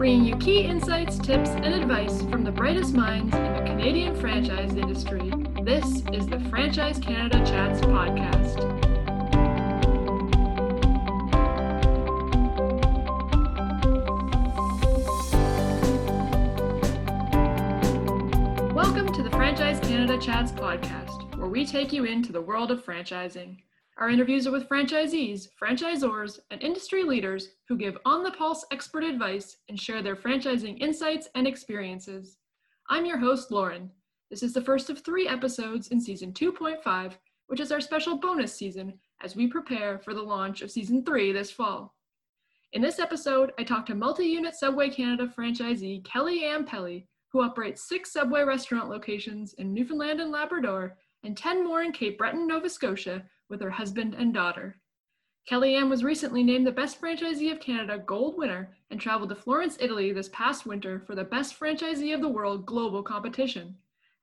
bringing you key insights, tips, and advice from the brightest minds in the Canadian franchise industry. This is the Franchise Canada Chats podcast. Welcome to the Franchise Canada Chats podcast, where we take you into the world of franchising. Our interviews are with franchisees, franchisors, and industry leaders who give on the pulse expert advice and share their franchising insights and experiences. I'm your host, Lauren. This is the first of three episodes in season 2.5, which is our special bonus season as we prepare for the launch of season 3 this fall. In this episode, I talked to multi unit Subway Canada franchisee Kelly Ann Pelly, who operates six Subway restaurant locations in Newfoundland and Labrador and 10 more in Cape Breton, Nova Scotia, with her husband and daughter. Kellyanne was recently named the Best Franchisee of Canada Gold winner and traveled to Florence, Italy this past winter for the Best Franchisee of the World global competition.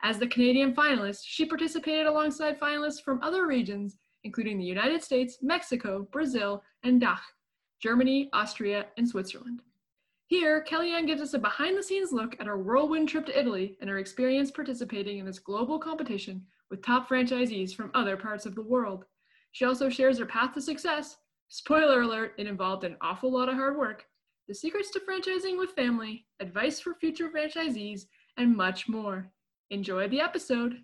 As the Canadian finalist, she participated alongside finalists from other regions, including the United States, Mexico, Brazil, and DACH, Germany, Austria, and Switzerland. Here, Kellyanne gives us a behind the scenes look at her whirlwind trip to Italy and her experience participating in this global competition with top franchisees from other parts of the world. She also shares her path to success. Spoiler alert, it involved an awful lot of hard work, the secrets to franchising with family, advice for future franchisees, and much more. Enjoy the episode.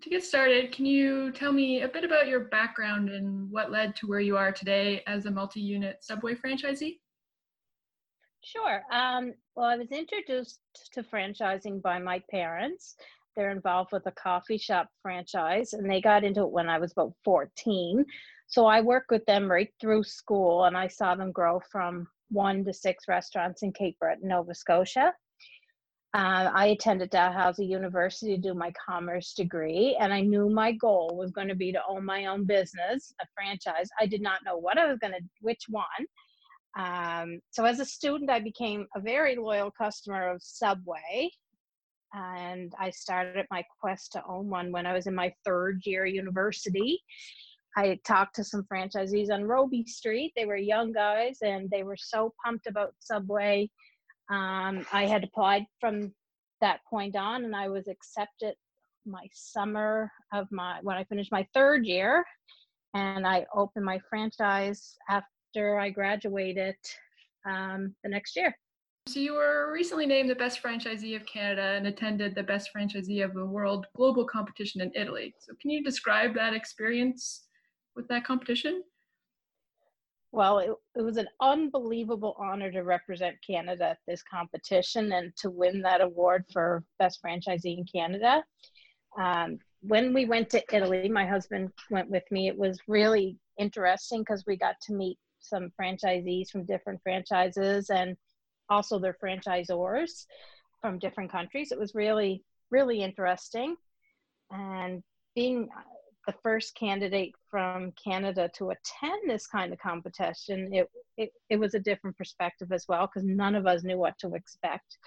To get started, can you tell me a bit about your background and what led to where you are today as a multi unit Subway franchisee? Sure. Um, well, I was introduced to franchising by my parents. They're involved with a coffee shop franchise, and they got into it when I was about 14. So I worked with them right through school, and I saw them grow from one to six restaurants in Cape Breton, Nova Scotia. Uh, I attended Dalhousie University to do my commerce degree, and I knew my goal was going to be to own my own business, a franchise. I did not know what I was going to, which one. Um, so as a student, I became a very loyal customer of Subway, and I started my quest to own one when I was in my third year university. I talked to some franchisees on Robie Street. They were young guys and they were so pumped about Subway. Um, I had applied from that point on and I was accepted my summer of my when I finished my third year and I opened my franchise after I graduated um, the next year. So you were recently named the best franchisee of Canada and attended the best franchisee of the world global competition in Italy. So can you describe that experience with that competition? Well, it, it was an unbelievable honor to represent Canada at this competition and to win that award for best franchisee in Canada. Um, when we went to Italy, my husband went with me. It was really interesting because we got to meet some franchisees from different franchises and also their franchisors from different countries. It was really, really interesting. And being the first candidate from Canada to attend this kind of competition, it, it, it was a different perspective as well because none of us knew what to expect.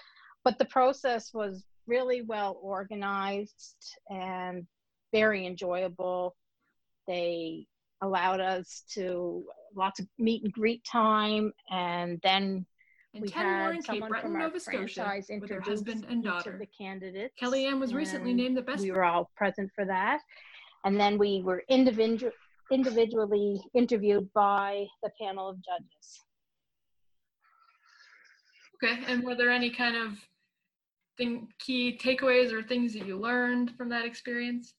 But the process was really well organized and very enjoyable. They allowed us to lots of meet and greet time and then and we 10 more in Cape Breton, Nova Scotia, with her husband and daughter. The candidates. Kellyanne was recently named the best. We were all present for that, and then we were individual, individually interviewed by the panel of judges. Okay, and were there any kind of thing, key takeaways or things that you learned from that experience?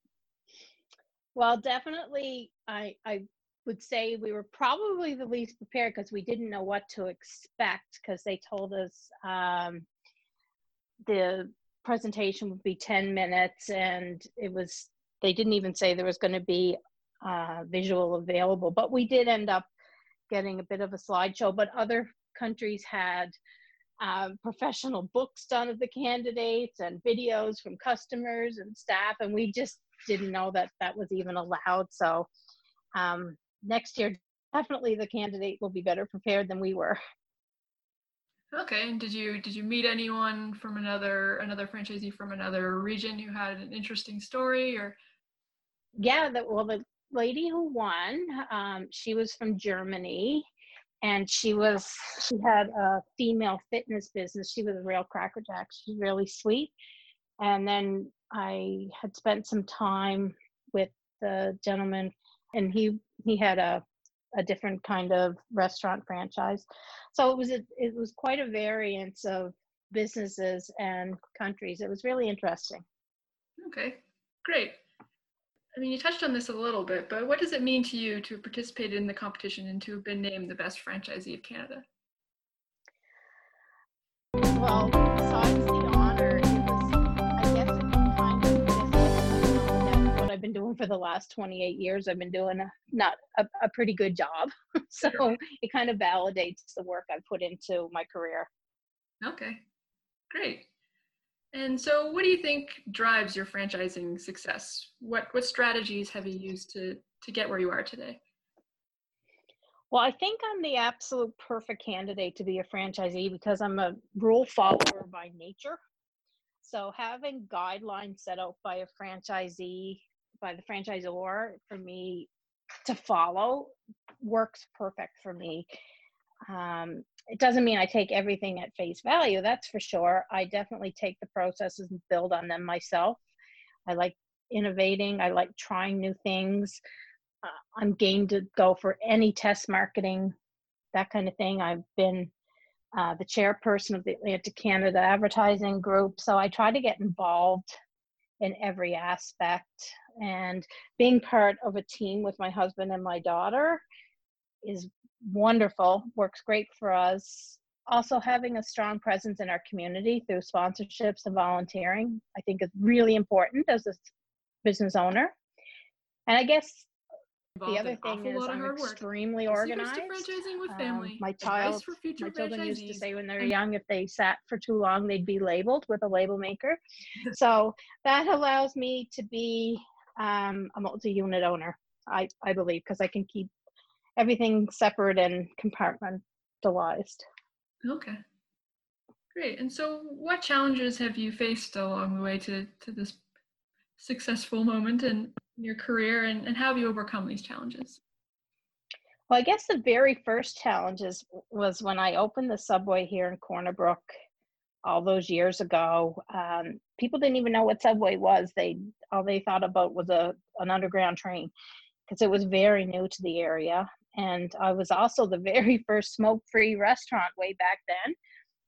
Well, definitely, I I would say we were probably the least prepared because we didn't know what to expect because they told us um, the presentation would be 10 minutes and it was they didn't even say there was going to be uh, visual available but we did end up getting a bit of a slideshow but other countries had uh, professional books done of the candidates and videos from customers and staff and we just didn't know that that was even allowed so um, next year, definitely the candidate will be better prepared than we were. Okay. And did you did you meet anyone from another another franchisee from another region who had an interesting story or? Yeah. The, well, the lady who won, um, she was from Germany, and she was she had a female fitness business. She was a real crackerjack. She's really sweet. And then I had spent some time with the gentleman, and he he had a a different kind of restaurant franchise. So it was a, it was quite a variance of businesses and countries. It was really interesting. Okay, great. I mean, you touched on this a little bit, but what does it mean to you to participate in the competition and to have been named the best franchisee of Canada? Well, besides the I've been doing for the last 28 years. I've been doing a, not a, a pretty good job. so it kind of validates the work I've put into my career. Okay, great. And so, what do you think drives your franchising success? What what strategies have you used to to get where you are today? Well, I think I'm the absolute perfect candidate to be a franchisee because I'm a rule follower by nature. So having guidelines set out by a franchisee, by the franchisor for me to follow works perfect for me. Um, it doesn't mean I take everything at face value, that's for sure. I definitely take the processes and build on them myself. I like innovating, I like trying new things. Uh, I'm game to go for any test marketing, that kind of thing. I've been uh, the chairperson of the Atlantic Canada Advertising Group, so I try to get involved in every aspect. And being part of a team with my husband and my daughter is wonderful, works great for us. Also, having a strong presence in our community through sponsorships and volunteering, I think is really important as a business owner. And I guess the other thing is I'm extremely work. organized. franchising with um, family. Um, my child, my children used to say when they were young, if they sat for too long, they'd be labeled with a label maker. so that allows me to be um, a multi-unit owner. I, I believe because I can keep everything separate and compartmentalized. Okay. Great. And so what challenges have you faced along the way to, to this successful moment in your career and, and how have you overcome these challenges? Well, I guess the very first challenges was when I opened the subway here in Corner Brook all those years ago. Um, people didn't even know what subway was. They all they thought about was a an underground train because it was very new to the area. And I was also the very first smoke free restaurant way back then.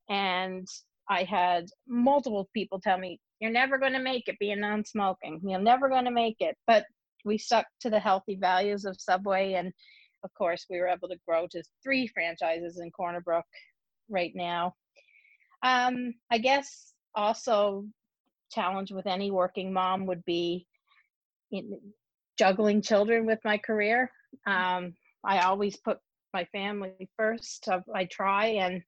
And I had multiple people tell me, You're never going to make it being non smoking. You're never going to make it. But we stuck to the healthy values of Subway. And of course, we were able to grow to three franchises in Corner Brook right now. Um, I guess also challenge with any working mom would be juggling children with my career. Um, I always put my family first. I try and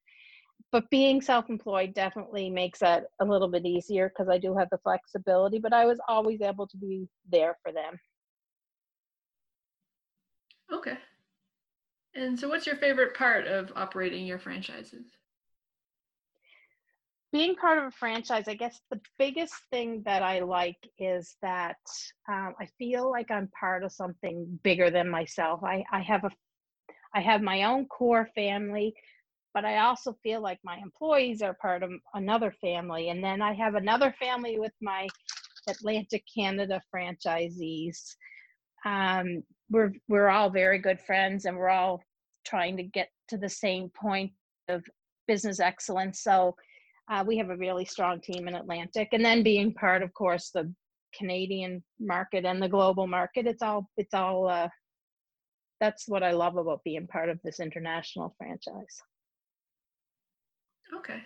but being self-employed definitely makes that a little bit easier because I do have the flexibility, but I was always able to be there for them. Okay. And so what's your favorite part of operating your franchises? Being part of a franchise, I guess the biggest thing that I like is that um, I feel like I'm part of something bigger than myself. I, I have a, I have my own core family, but I also feel like my employees are part of another family, and then I have another family with my Atlantic Canada franchisees. Um, we're we're all very good friends, and we're all trying to get to the same point of business excellence. So uh, we have a really strong team in Atlantic, and then being part, of course, the Canadian market and the global market. It's all it's all. Uh, that's what I love about being part of this international franchise. Okay.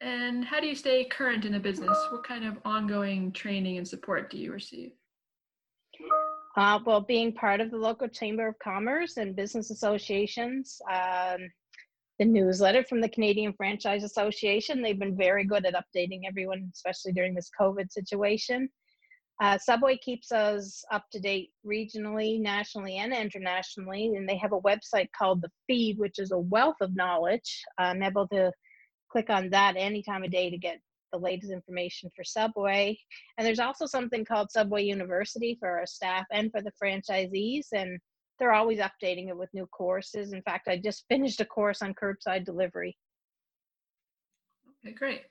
And how do you stay current in the business? What kind of ongoing training and support do you receive? Uh, well, being part of the local Chamber of Commerce and business associations, um, the newsletter from the Canadian Franchise Association. They've been very good at updating everyone, especially during this COVID situation. Uh, Subway keeps us up to date regionally, nationally, and internationally, and they have a website called The Feed, which is a wealth of knowledge. I'm able to click on that any time of day to get the latest information for Subway. And there's also something called Subway University for our staff and for the franchisees. And they're always updating it with new courses. In fact, I just finished a course on curbside delivery. Okay, great.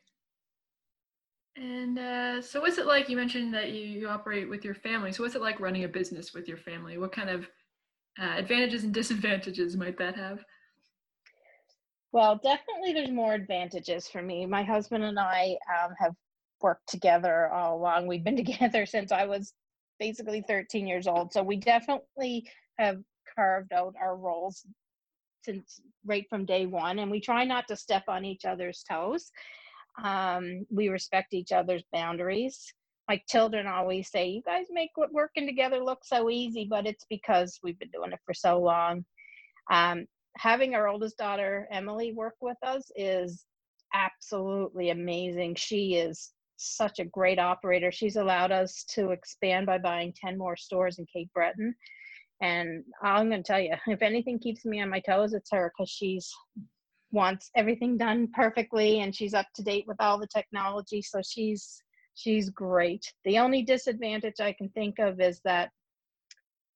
And uh, so, what's it like? You mentioned that you, you operate with your family. So, what's it like running a business with your family? What kind of uh, advantages and disadvantages might that have? Well, definitely there's more advantages for me. My husband and I um, have worked together all along. We've been together since I was basically 13 years old. So we definitely have carved out our roles since right from day one. And we try not to step on each other's toes. Um, we respect each other's boundaries. My children always say, You guys make working together look so easy, but it's because we've been doing it for so long. Um, having our oldest daughter Emily work with us is absolutely amazing. She is such a great operator. She's allowed us to expand by buying 10 more stores in Cape Breton. And I'm going to tell you, if anything keeps me on my toes, it's her because she's wants everything done perfectly and she's up to date with all the technology. So she's she's great. The only disadvantage I can think of is that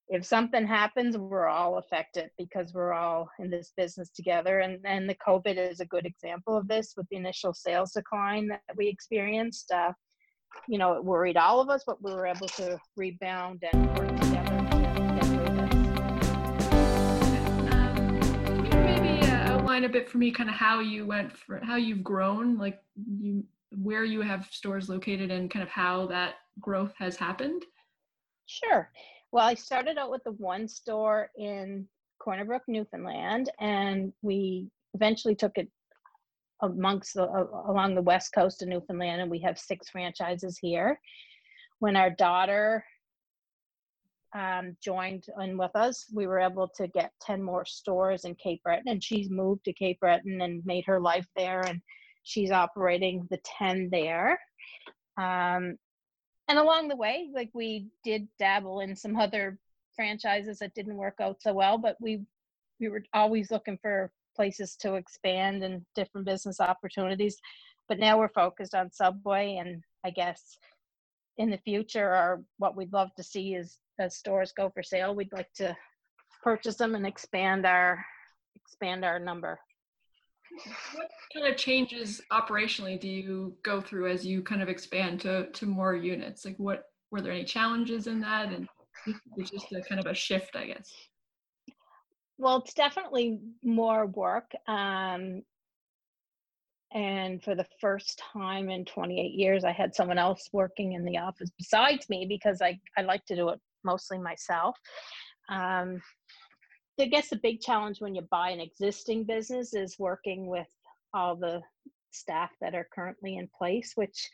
if something happens, we're all affected because we're all in this business together. And, and the COVID is a good example of this with the initial sales decline that we experienced. Uh, you know, it worried all of us, but we were able to rebound and work together to get through this. Um, maybe uh, outline a bit for me kind of how you went for how you've grown, like you where you have stores located and kind of how that growth has happened? Sure. Well, I started out with the one store in Corner Brook, Newfoundland, and we eventually took it amongst the, uh, along the west coast of Newfoundland, and we have six franchises here. When our daughter um, joined in with us, we were able to get 10 more stores in Cape Breton, and she's moved to Cape Breton and made her life there, and she's operating the 10 there. Um, and along the way like we did dabble in some other franchises that didn't work out so well but we we were always looking for places to expand and different business opportunities. But now we're focused on subway and i guess in the future or what we'd love to see is as stores go for sale we'd like to purchase them and expand our expand our number what kind of changes operationally do you go through as you kind of expand to to more units? Like, what were there any challenges in that, and it's just a kind of a shift, I guess. Well, it's definitely more work. Um, and for the first time in 28 years, I had someone else working in the office besides me because I, I like to do it mostly myself. Um, I guess the big challenge when you buy an existing business is working with all the staff that are currently in place, which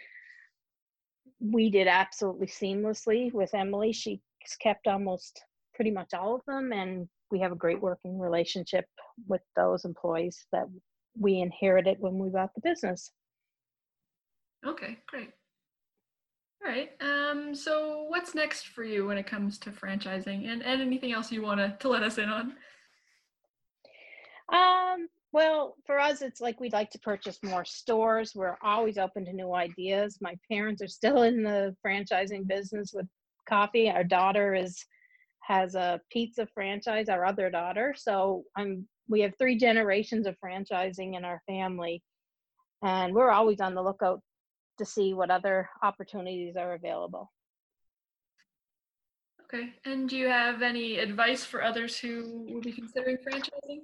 we did absolutely seamlessly with Emily. She's kept almost pretty much all of them, and we have a great working relationship with those employees that we inherited when we bought the business. Okay, great. All right. Um, so what's next for you when it comes to franchising and, and anything else you want to, to let us in on? Um, well, for us, it's like we'd like to purchase more stores. We're always open to new ideas. My parents are still in the franchising business with coffee. Our daughter is has a pizza franchise, our other daughter. So I'm we have three generations of franchising in our family. And we're always on the lookout to see what other opportunities are available. Okay. And do you have any advice for others who will be considering franchising?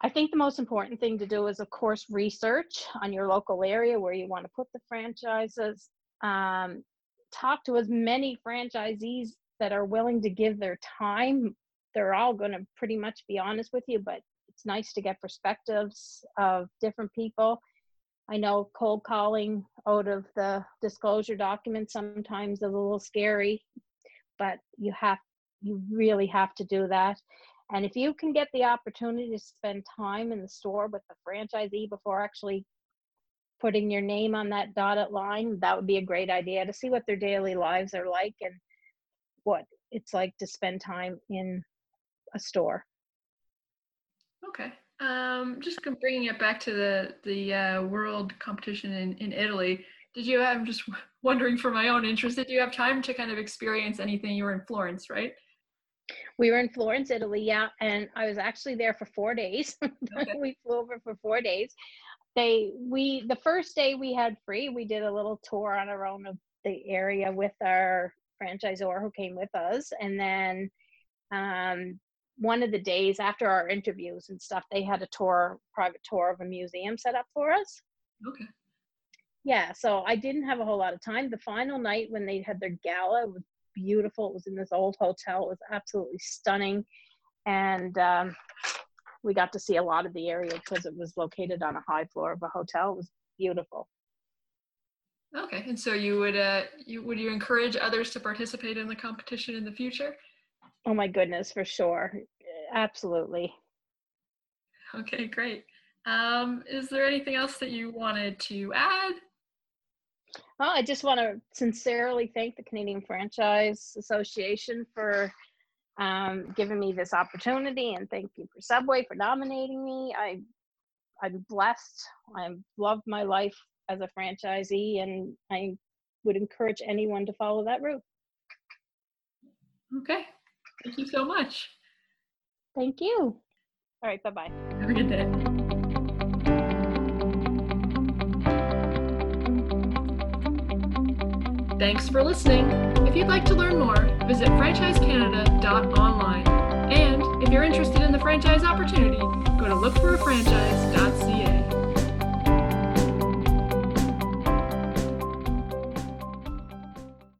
I think the most important thing to do is, of course, research on your local area where you want to put the franchises. Um, talk to as many franchisees that are willing to give their time. They're all going to pretty much be honest with you, but it's nice to get perspectives of different people I know cold calling out of the disclosure document sometimes is a little scary, but you have you really have to do that. And if you can get the opportunity to spend time in the store with the franchisee before actually putting your name on that dotted line, that would be a great idea to see what their daily lives are like and what it's like to spend time in a store. Okay. Um, just bringing it back to the the uh, world competition in, in Italy. did you i'm just wondering for my own interest did you have time to kind of experience anything you were in florence right we were in florence italy yeah and i was actually there for four days okay. we flew over for four days they we the first day we had free we did a little tour on our own of the area with our franchisor who came with us and then um, one of the days after our interviews and stuff they had a tour private tour of a museum set up for us. Okay. Yeah so i didn't have a whole lot of time. The final night when they had their gala was beautiful. It was in this old hotel. It was absolutely stunning. And um, we got to see a lot of the area because it was located on a high floor of a hotel. It was beautiful. Okay and so you would uh you would you encourage others to participate in the competition in the future oh my goodness for sure absolutely okay great um, is there anything else that you wanted to add well, I just want to sincerely thank the Canadian Franchise Association for um, giving me this opportunity, and thank you for Subway for nominating me. I, I'm blessed. I've loved my life as a franchisee, and I would encourage anyone to follow that route. Okay. Thank you so much. Thank you. All right. Bye bye. Have a good day. Thanks for listening. If you'd like to learn more, visit franchisecanada.online. And if you're interested in the franchise opportunity, go to lookforafranchise.ca.